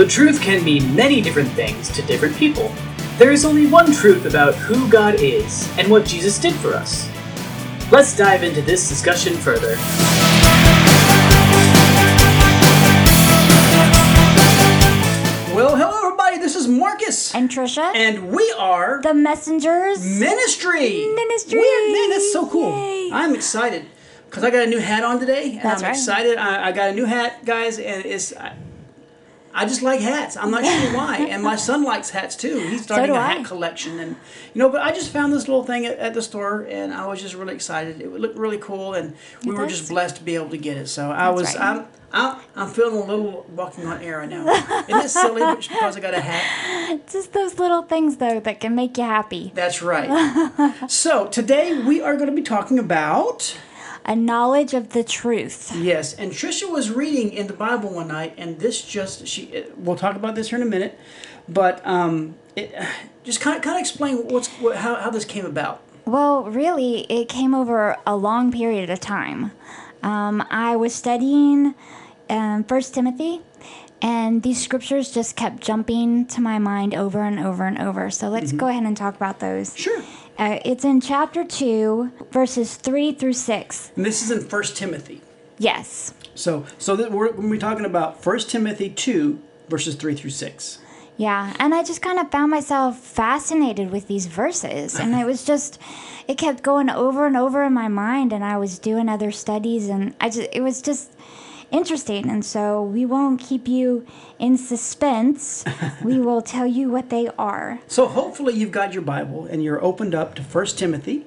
The truth can mean many different things to different people. There is only one truth about who God is and what Jesus did for us. Let's dive into this discussion further. Well, hello everybody. This is Marcus, And Trisha, and we are the messengers. Ministry. Ministry. Weird, man. That's so cool. Yay. I'm excited because I got a new hat on today, and That's I'm right. excited. I, I got a new hat, guys, and it's. I, I just like hats. I'm not sure why. And my son likes hats too. He's starting do a I. hat collection, and you know. But I just found this little thing at, at the store, and I was just really excited. It looked really cool, and we It were does. just blessed to be able to get it. So I That's was. right. I'm. I'm, I'm feeling a little walking on air right now. Isn't it silly because I got a hat? Just those little things though that can make you happy. That's right. so today we are going to be talking about A knowledge of the truth. yes, and Trisha was reading in the Bible one night, and this just she. it- We'll talk about this here in a minute, but um, it just kind of kind of explain what's what, how how this came about. Well, really, it came over a long period of time. Um, I was studying um, First Timothy, and these scriptures just kept jumping to my mind over and over and over. So let's go ahead and talk about those. Sure. Uh, it's in chapter 2, verses 3 through 6. And this is in First Timothy. Yes. So so that we're when we're talking about First Timothy two verses three through six. Yeah, and I just kind of found myself fascinated with these verses. And it was just, it kept going over and over in my mind. And I was doing other studies, and I just, it was just interesting. And so we won't keep you in suspense. we will tell you what they are. So hopefully you've got your Bible and you're opened up to 1 Timothy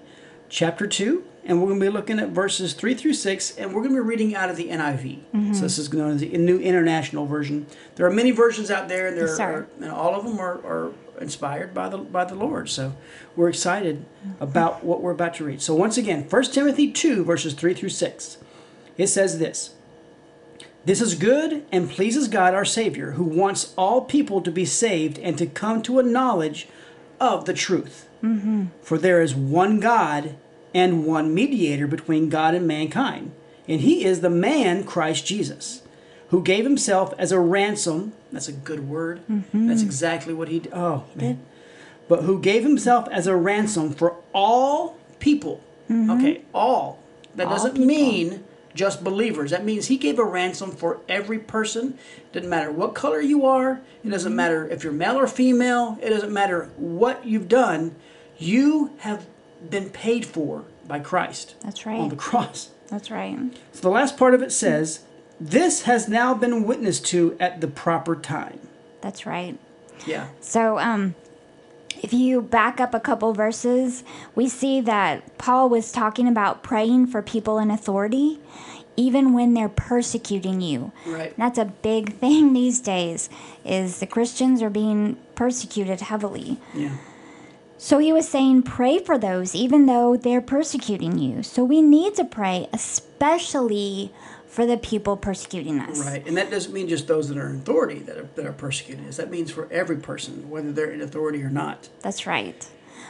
chapter 2 and we're going to be looking at verses 3 through 6 and we're going to be reading out of the NIV. Mm-hmm. So this is known as the New International Version. There are many versions out there and, there are, and all of them are, are inspired by the by the Lord. So we're excited about what we're about to read. So once again, 1 Timothy 2 verses 3 through 6. It says this: this is good and pleases God our Savior, who wants all people to be saved and to come to a knowledge of the truth. Mm-hmm. For there is one God and one mediator between God and mankind, and he is the man Christ Jesus, who gave himself as a ransom. That's a good word. That's exactly what he did. Oh, man. But who gave himself as a ransom for all people. Okay, all. That doesn't people. mean just believers. That means he gave a ransom for every person. Doesn't matter what color you are. It doesn't matter if you're male or female. It doesn't matter what you've done. You have been paid for by Christ That's on the right. cross. That's right. So the last part of it says, "This has now been witnessed to at the proper time." That's right. Yeah. So, um, if you back up a couple verses, we see that Paul was talking about praying for people in authority, even when they're persecuting you. Right. That's a big thing these days. Is the Christians are being persecuted heavily. Yeah. So he was saying, pray for those, even though they're persecuting you. So we need to pray, especially for the people persecuting us. Right, and that doesn't mean just those that are in authority that are, that are persecuted. That means for every person, whether they're in authority or not. That's right.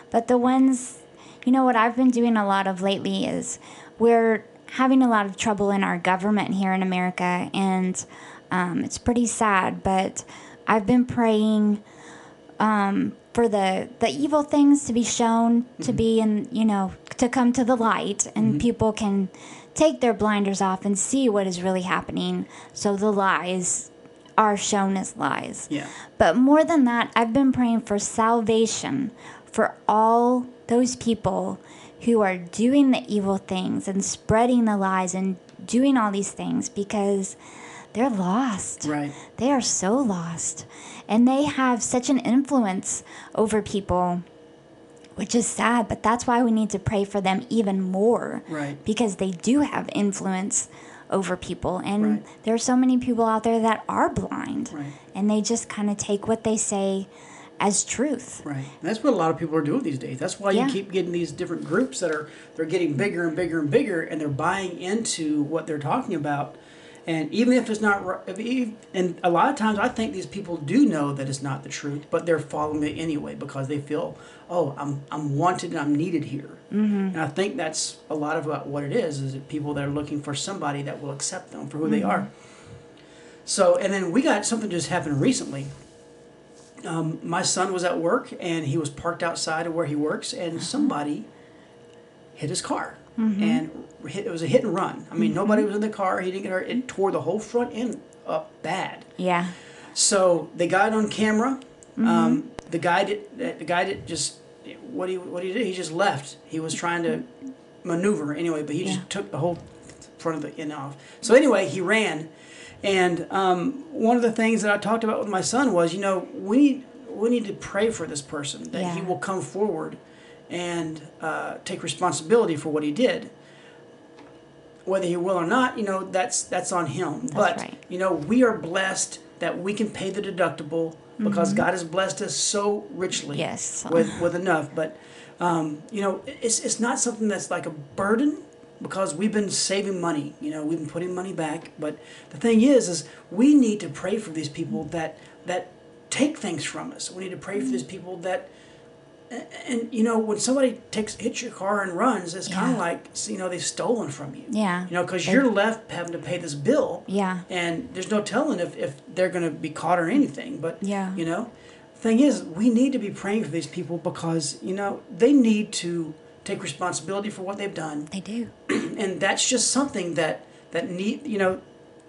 But the ones, you know, what I've been doing a lot of lately is we're having a lot of trouble in our government here in America, and um, it's pretty sad. But I've been praying um, for the the evil things to be shown to be in, you know, to come to the light, and people can take their blinders off and see what is really happening. So the lies are shown as lies. Yeah. But more than that, I've been praying for salvation for all those people who are doing the evil things and spreading the lies and doing all these things because they're lost. Right. They are so lost. And they have such an influence over people, which is sad, but that's why we need to pray for them even more. Right. Because they do have influence over people. And Right. there are so many people out there that are blind. Right. And they just kind of take what they say as truth. Right. And that's what a lot of people are doing these days. That's why Yeah. you keep getting these different groups that are they're getting bigger and bigger and bigger, and they're buying into what they're talking about. And even if it's not, ri- if e- and a lot of times I think these people do know that it's not the truth, but they're following it anyway because they feel, oh, I'm I'm wanted and I'm needed here. Mm-hmm. And I think that's a lot of what it is. Is people that are looking for somebody that will accept them for who they are. So, and then we got something just happened recently. Um, my son was at work and he was parked outside of where he works, and somebody hit his car. And hit, it was a hit and run. I mean, nobody was in the car. He didn't get hurt. It tore the whole front end up bad. Yeah. So they got it on camera. Um, the guy did. The guy did just what he what he did. He just left. He was trying to maneuver anyway, but he Yeah. just took the whole front of the end off. So anyway, he ran, and um, one of the things that I talked about with my son was, you know, we need we need to pray for this person that he will come forward and uh, take responsibility for what he did whether he will or not, you know, that's that's on him. but right. you know, we are blessed that we can pay the deductible because God has blessed us so richly Mm-hmm. Yes. with with enough. But um, you know, it's it's not something that's like a burden because we've been saving money. You know, we've been putting money back. But the thing is, is we need to pray for these people that that take things from us. We need to pray for these people that and you know when somebody takes hits your car and runs it's kind of like you know they've stolen from you Yeah. you know because you're left having to pay this bill Yeah. and there's no telling if, if they're going to be caught or anything but Yeah. you know thing is we need to be praying for these people because you know they need to take responsibility for what they've done They do. and that's just something that that need you know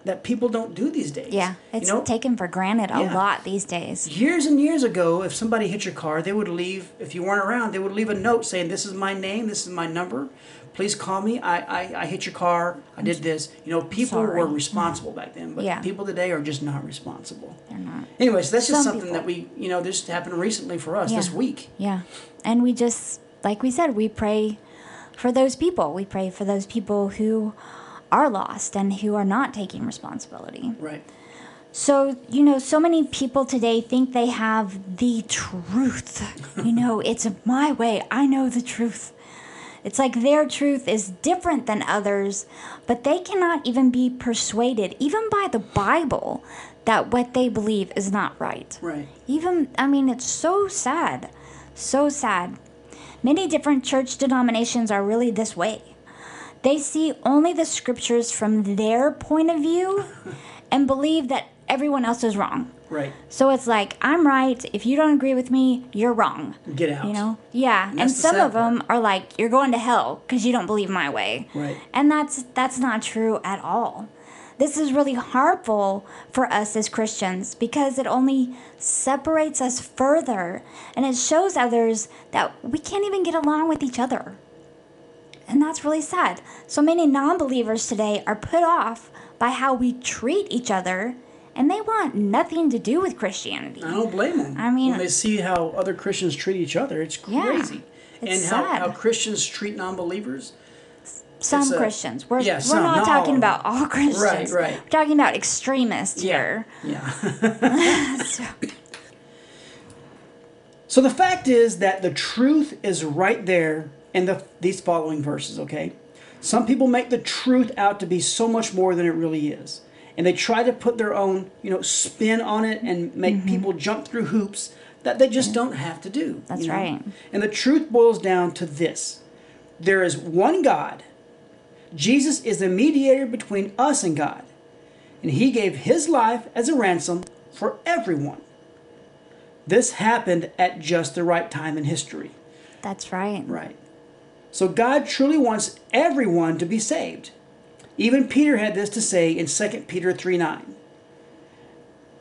that people don't do these days Yeah. It's you know taken for granted a Yeah. lot these days. Years and years ago, if somebody hit your car, they would leave, if you weren't around, they would leave a note saying, This is my name, this is my number. Please call me. I, I, I hit your car. I did this. You know, people sorry. were responsible back then, but Yeah. people today are just not responsible. They're not. Anyways, that's just Some something people. that we, you know, this happened recently for us this week. Yeah. And we just, like we said, we pray for those people. We pray for those people who are lost and who are not taking responsibility. Right. So, you know, so many people today think they have the truth. You know, it's my way. I know the truth. It's like their truth is different than others, but they cannot even be persuaded, even by the Bible, that what they believe is not right. Right. Even, I mean, it's so sad. So sad. Many different church denominations are really this way. They see only the scriptures from their point of view and believe that everyone else is wrong. Right. So it's like, I'm right. If you don't agree with me, you're wrong. Get out. You know? Yeah. And, the some of them are like, you're going to hell because you don't believe my way. Right. And that's that's not true at all. This is really harmful for us as Christians because it only separates us further and it shows others that we can't even get along with each other. And that's really sad. So many non believers today are put off by how we treat each other and they want nothing to do with Christianity. I don't blame them. I mean- when they see how other Christians treat each other, it's crazy. Yeah. It's and how, sad. how Christians treat non believers. Some a- Christians. We're, yeah, we're some, not not talking about all Christians. Right, right. We're talking about extremists here. Yeah. So- So the fact is that the truth is right there in the these following verses, okay? Some people make the truth out to be so much more than it really is. And they try to put their own, you know, spin on it and make Mm-hmm. people jump through hoops that they just don't have to do. That's you know? right. And the truth boils down to this. There is one God. Jesus is the mediator between us and God. And he gave his life as a ransom for everyone. This happened at just the right time in history. That's right. Right. So God truly wants everyone to be saved. Even Peter had this to say in 2 Peter 3 9.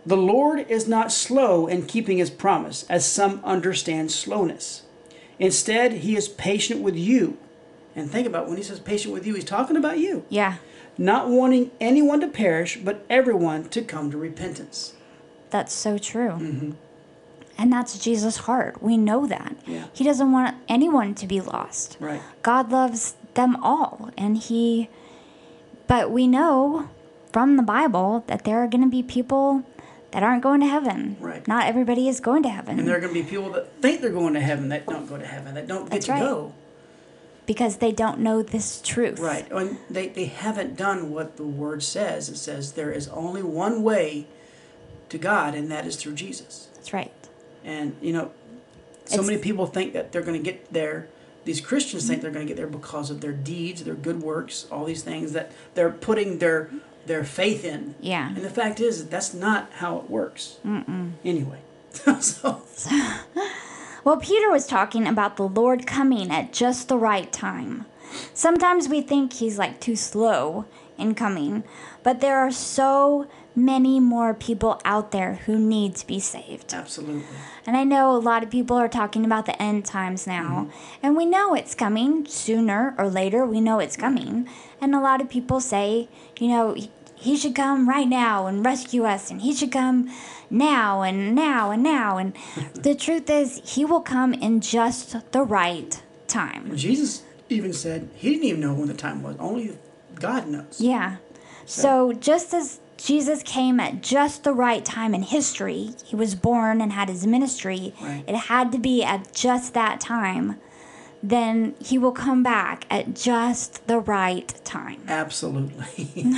The Lord is not slow in keeping his promise, as some understand slowness. Instead, he is patient with you. And think about when he says patient with you, he's talking about you. Yeah. Not wanting anyone to perish, but everyone to come to repentance. That's so true. Mm-hmm. And that's Jesus' heart. We know that. Yeah. He doesn't want anyone to be lost. Right. God loves them all. And He, but we know from the Bible that there are going to be people that aren't going to heaven. Right. Not everybody is going to heaven. And there are going to be people that think they're going to heaven that don't go to heaven, that don't get That's to right. go. because they don't know this truth. Right. And they, they haven't done what the word says. It says there is only one way to God, and that is through Jesus. That's right. And, you know, so It's- many people think that they're going to get there. These Christians think they're going to get there because of their deeds, their good works, all these things that they're putting their their faith in. Yeah. And the fact is, that's not how it works. Mm-mm. Anyway, so Well, Peter was talking about the Lord coming at just the right time. Sometimes we think he's like too slow in coming, but there are so many more people out there who need to be saved. absolutely. And I know a lot of people are talking about the end times now, mm-hmm. and we know it's coming sooner or later. We know it's coming. And a lot of people say, you know, he- he should come right now and rescue us, and he should come now and now and now. And the truth is, he will come in just the right time. Jesus even said he didn't even know when the time was. Only God knows. Yeah. So just as Jesus came at just the right time in history, he was born and had his ministry, Right. it had to be at just that time, then he will come back at just the right time. Absolutely.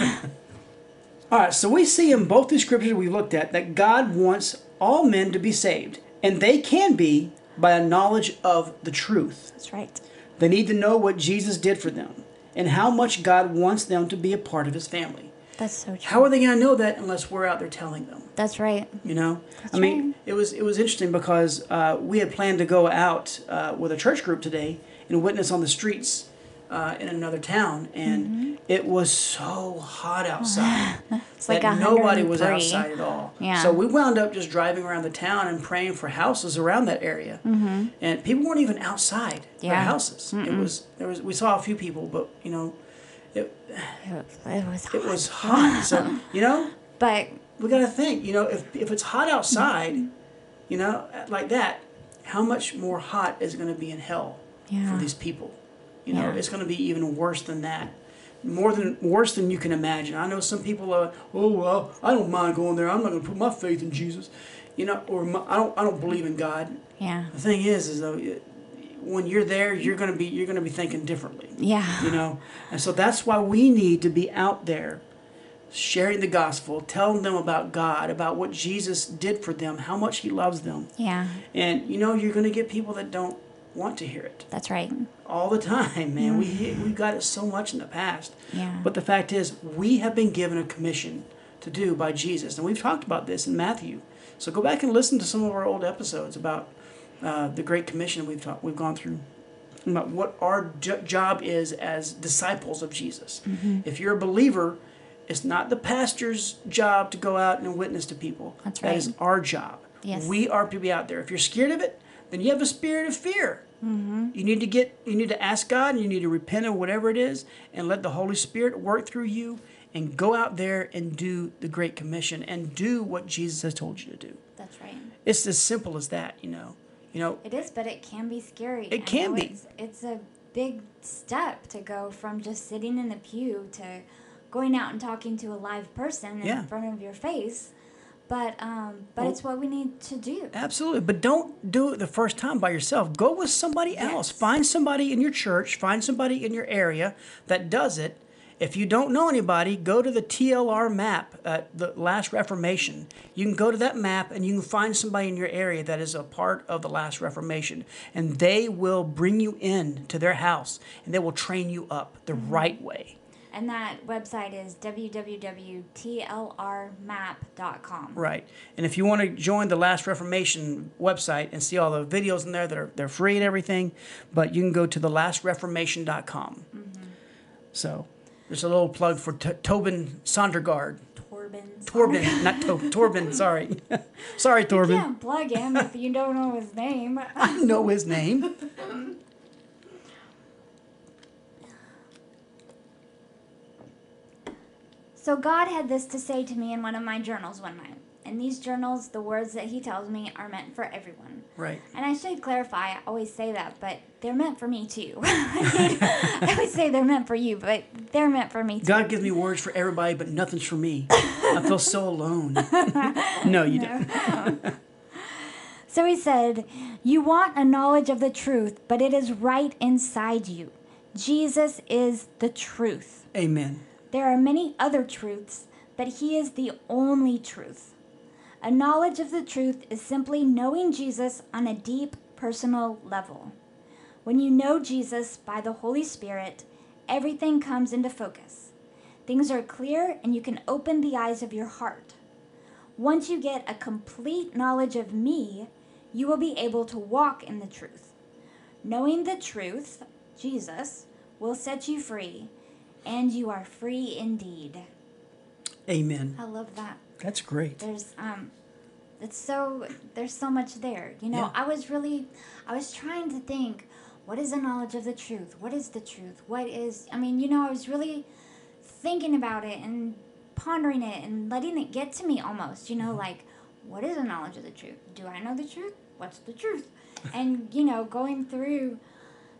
all right, so we see in both the scriptures we've looked at that God wants all men to be saved, and they can be by a knowledge of the truth. That's right. They need to know what Jesus did for them and how much God wants them to be a part of his family. That's so true. How are they going to know that unless we're out there telling them? That's right. You know, I mean, it was it was interesting because uh, we had planned to go out uh, with a church group today and witness on the streets uh, in another town, and Mm-hmm. it was so hot outside It's like nobody was outside at all. Yeah. So we wound up just driving around the town and praying for houses around that area, mm-hmm. and people weren't even outside their Yeah. houses. It was there was we saw a few people, but you know, it It was, was it hot. was hot. so you know But we got to think, you know, if, if it's hot outside, you know, like that, how much more hot is going to be in hell Yeah. for these people? You know, Yeah. it's going to be even worse than that. More than worse than you can imagine. I know some people are, oh well, I don't mind going there. I'm not going to put my faith in Jesus, you know, or my, I don't I don't believe in God. yeah. The thing is, is though, it- when you're there, you're going to be you're going to be thinking differently. Yeah. you know? And so that's why we need to be out there sharing the gospel telling them about god about what jesus did for them how much he loves them. Yeah. and you know you're going to get people that don't want to hear it. That's right. all the time man. We we got it so much in the past. Yeah. but the fact is we have been given a commission to do by jesus. And we've talked about this in matthew. So go back and listen to some of our old episodes about uh, the great commission we've talked we've gone through about what our jo- job is as disciples of Jesus. Mm-hmm. If you're a believer, it's not the pastor's job to go out and witness to people. That's right. That is our job. Yes. We are to be out there. If you're scared of it, then you have a spirit of fear. Mm-hmm. You need to get. You need to ask God, and you need to repent of whatever it is, and let the Holy Spirit work through you, and go out there and do the Great Commission and do what Jesus has told you to do. That's right. It's as simple as that. You know. You know. It is, but it can be scary. It I can be. It's, it's a big step to go from just sitting in the pew to going out and talking to a live person in front of your face. But um, but Well- it's what we need to do. Absolutely, but don't do it the first time by yourself. Go with somebody else. Find somebody in your church, find somebody in your area that does it. If you don't know anybody, go to the TLR map at the Last Reformation. You can go to that map and you can find somebody in your area that is a part of the Last Reformation, and they will bring you in to their house and they will train you up the mm-hmm. right way. And that website is www.tlrmap.com. Right. And if you want to join the Last Reformation website and see all the videos in there that are they're free and everything, but you can go to thelastreformation.com. Mm-hmm. So there's a little plug for T- Tobin Sondergaard. Torben. Torben, not to- Torben, sorry. sorry, You Torben. can't plug him if you don't know his name. I know his name. So God had this to say to me in one of my journals one night. In these journals, the words that He tells me are meant for everyone. Right. And I should clarify, I always say that, but they're meant for me too. I always say they're meant for you, but they're meant for me too. God gives me words for everybody, but nothing's for me. I feel so alone. no, you don't. So he said, You want a knowledge of the truth, but it is right inside you. Jesus is the truth. Amen. There are many other truths, but he is the only truth. A knowledge of the truth is simply knowing Jesus on a deep personal level. When you know Jesus by the Holy Spirit, everything comes into focus. Things are clear and you can open the eyes of your heart. Once you get a complete knowledge of me, you will be able to walk in the truth. Knowing the truth, Jesus, will set you free, and you are free indeed. Amen. I love that. That's great. There's um it's so there's so much there. You know, Yeah. I was really I was trying to think what is the knowledge of the truth? What is the truth? What is I mean, you know, I was really thinking about it and pondering it and letting it get to me almost, you know, like what is the knowledge of the truth? Do I know the truth? What's the truth? and you know, going through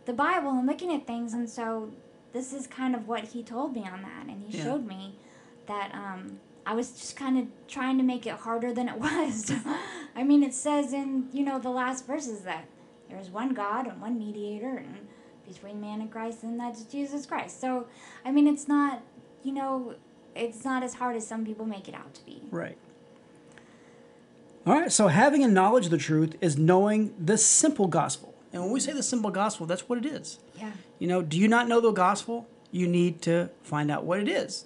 the Bible and looking at things and so this is kind of what he told me on that and he Yeah. showed me that um I was just kind of trying to make it harder than it was. I mean, it says in, you know, the last verses that there is one God and one mediator and between man and Christ, and that's Jesus Christ. So, I mean, it's not, you know, it's not as hard as some people make it out to be. Right. All right, so having a knowledge of the truth is knowing the simple gospel. And when we say the simple gospel, that's what it is. Yeah. You know, do you not know the gospel? You need to find out what it is.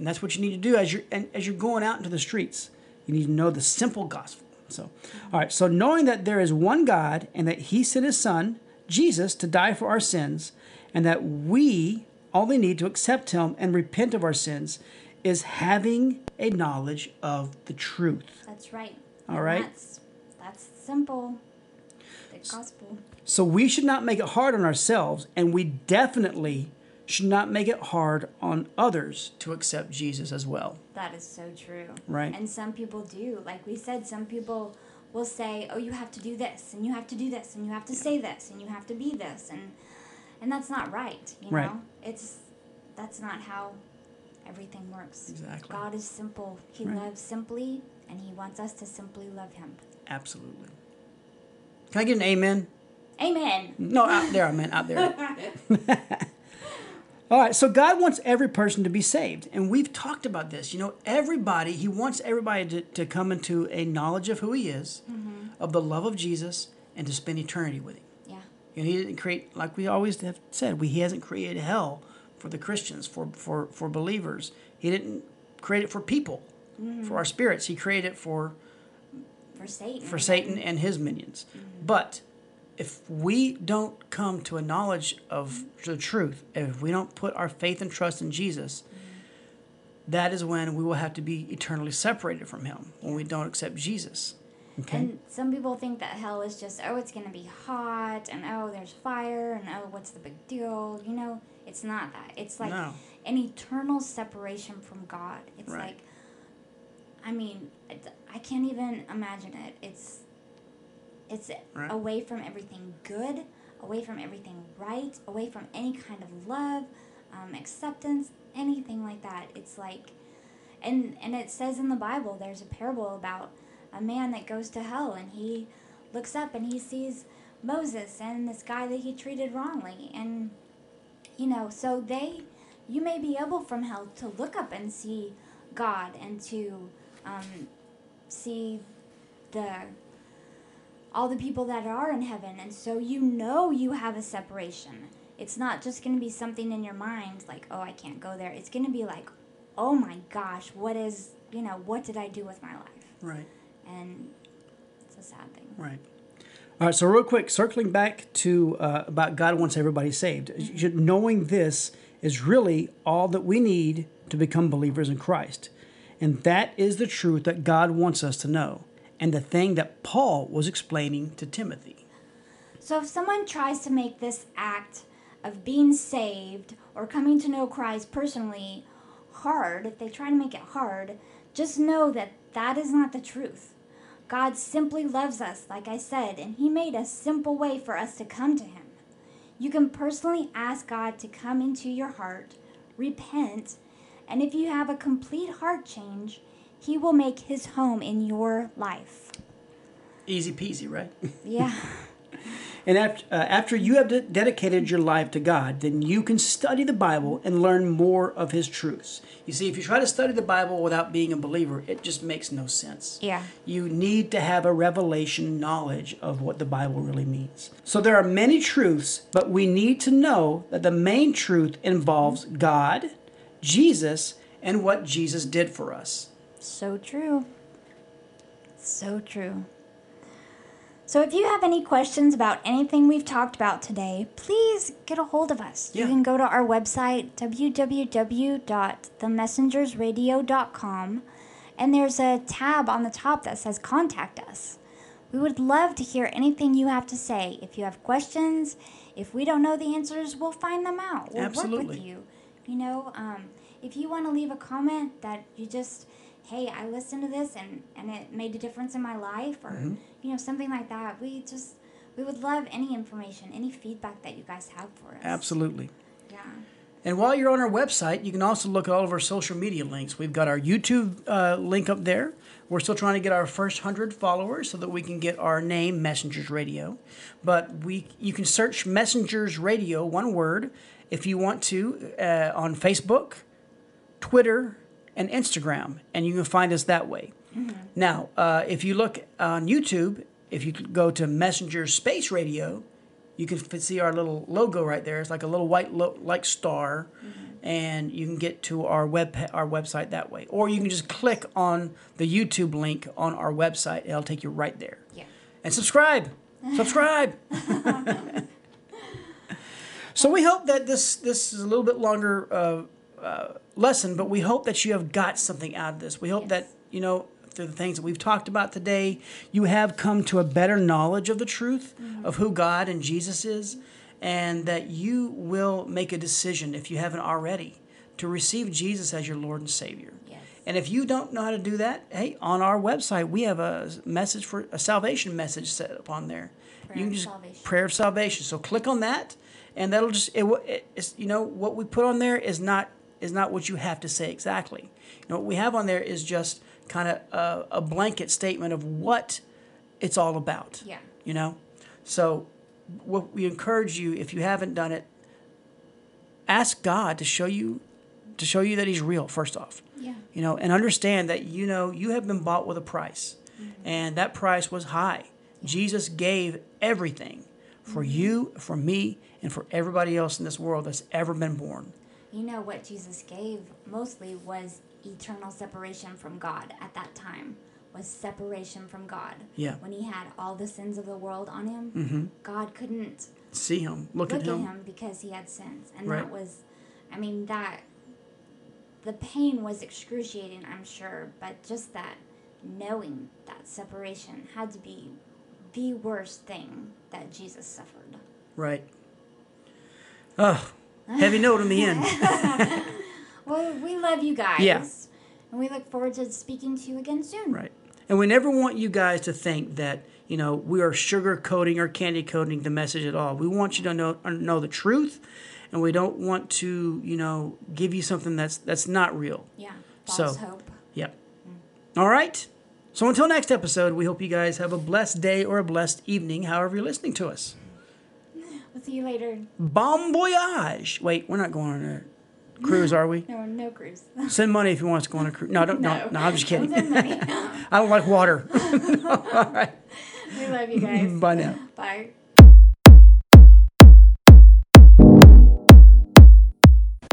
And that's what you need to do as you're and as you're going out into the streets. You need to know the simple gospel. So, all right, so knowing that there is one God and that he sent his son, Jesus, to die for our sins, and that we only need to accept him and repent of our sins is having a knowledge of the truth. That's right. All And right. That's, that's simple. The gospel. So we should not make it hard on ourselves, and we definitely should not make it hard on others to accept Jesus as well. That is so true. Right. And some people do. Like we said, some people will say, "Oh, you have to do this, and you have to do this, and you have to say this, and you have to be this," and and that's not right. You Right. know, it's that's not how everything works. Exactly. God is simple. He Right. loves simply, and He wants us to simply love Him. Absolutely. Can I get an amen? Amen. No, out there, I meant out there. All right, so God wants every person to be saved. And we've talked about this. You know, everybody, He wants everybody to, to come into a knowledge of who He is, mm-hmm. of the love of Jesus, and to spend eternity with Him. Yeah. And He didn't create, like we always have said, we, He hasn't created hell for the Christians, for, for, for believers. He didn't create it for people, mm-hmm. for our spirits. He created it for For Satan. for Satan and his minions. Mm-hmm. But if we don't come to a knowledge of the truth, if we don't put our faith and trust in Jesus, that is when we will have to be eternally separated from him when we don't accept Jesus. Okay? And some people think that hell is just, oh, it's going to be hot, and oh, there's fire, and oh, what's the big deal? You know, it's not that. It's like No. an eternal separation from God. It's Right. like, I mean, I can't even imagine it. It's, it's Right. away from everything good, away from everything right, away from any kind of love, um, acceptance, anything like that. It's like, and and it says in the Bible, there's a parable about a man that goes to hell and he looks up and he sees Moses and this guy that he treated wrongly and you know so they you may be able from hell to look up and see God and to um, see the all the people that are in heaven and so you know you have a separation it's not just going to be something in your mind like oh I can't go there it's going to be like oh my gosh what is you know what did I do with my life Right, and it's a sad thing. right. All right, so real quick, circling back to uh, about God wants everybody saved. You- Knowing this is really all that we need to become believers in Christ. And that is the truth that God wants us to know, and the thing that Paul was explaining to Timothy. So if someone tries to make this act of being saved or coming to know Christ personally hard, if they try to make it hard, just know that that is not the truth. God simply loves us, like I said, and He made a simple way for us to come to Him. You can personally ask God to come into your heart, repent, and if you have a complete heart change, He will make His home in your life. Easy peasy, right? Yeah. And after, uh, after you have de- dedicated your life to God, then you can study the Bible and learn more of His truths. You see, if you try to study the Bible without being a believer, it just makes no sense. Yeah. You need to have a revelation knowledge of what the Bible really means. So there are many truths, but we need to know that the main truth involves God, Jesus and what Jesus did for us. So true. So true. So if you have any questions about anything we've talked about today, please get a hold of us. Yeah. You can go to our website, www.themessengersradio.com, and there's a tab on the top that says Contact Us. We would love to hear anything you have to say. If you have questions, if we don't know the answers, we'll find them out. We'll work with you. You know, um, if you want to leave a comment that you just, hey, I listened to this and, and it made a difference in my life, or, Mm-hmm. you know, something like that, we just, we would love any information, any feedback that you guys have for us. Absolutely. Yeah. And while you're on our website, you can also look at all of our social media links. We've got our YouTube uh, link up there. We're still trying to get our first hundred followers so that we can get our name, Messengers Radio. But we, you can search Messengers Radio, one word, if you want to, uh, on Facebook, Twitter, and Instagram, and you can find us that way. Now, uh, if you look on YouTube, if you go to Messenger Space Radio, you can see our little logo right there. It's like a little white lo- like star, and you can get to our web our website that way. Or you can just click on the YouTube link on our website. It'll take you right there. Yeah. And subscribe, subscribe. so we hope that this this is a little bit longer uh, uh, lesson, but we hope that you have got something out of this. We hope that you know through the things that we've talked about today, you have come to a better knowledge of the truth of who God and Jesus is, and that you will make a decision if you haven't already to receive Jesus as your Lord and Savior. Yes. And if you don't know how to do that, hey, on our website we have a message for a salvation message set up on there. Prayer you can of just salvation. prayer of salvation. So click on that, and that'll just it, will- it, it's you know what we put on there is not is not what you have to say exactly. You know what we have on there is just kind of a, a blanket statement of what it's all about. Yeah. You know, so what we encourage you if you haven't done it, ask God to show you to show you that He's real. First off Yeah. you know, and understand that you know you have been bought with a price, mm-hmm. and that price was high. Jesus gave everything for mm-hmm. you, for me, and for everybody else in this world that's ever been born. You know what Jesus gave mostly was eternal separation from God at that time. Was separation from God. Yeah. When he had all the sins of the world on him, mm-hmm. God couldn't See him, look, look at him. because he had sins, and Right. that was, I mean that. The pain was excruciating, I'm sure, but just that knowing that separation had to be the worst thing that Jesus suffered. Right. Oh, heavy note on the end. Well, we love you guys. Yeah. And we look forward to speaking to you again soon. Right. And we never want you guys to think that, you know, we are sugar coating or candy coating the message at all. We want you to know uh, know the truth and we don't want to, you know, give you something that's that's not real. Yeah. So- False hope. Yep. Mm. All right. So until next episode, we hope you guys have a blessed day or a blessed evening, however you're listening to us. We'll see you later. Bon voyage. Wait, we're not going on a cruise, are we? No, no cruise. Send money if you want us to go on a cruise. No, don't, no, no, I'm just kidding. Send money. I don't like water. All right. we love you guys. Bye now. Bye.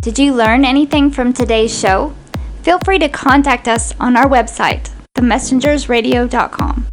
Did you learn anything from today's show? Feel free to contact us on our website, themessengersradio.com.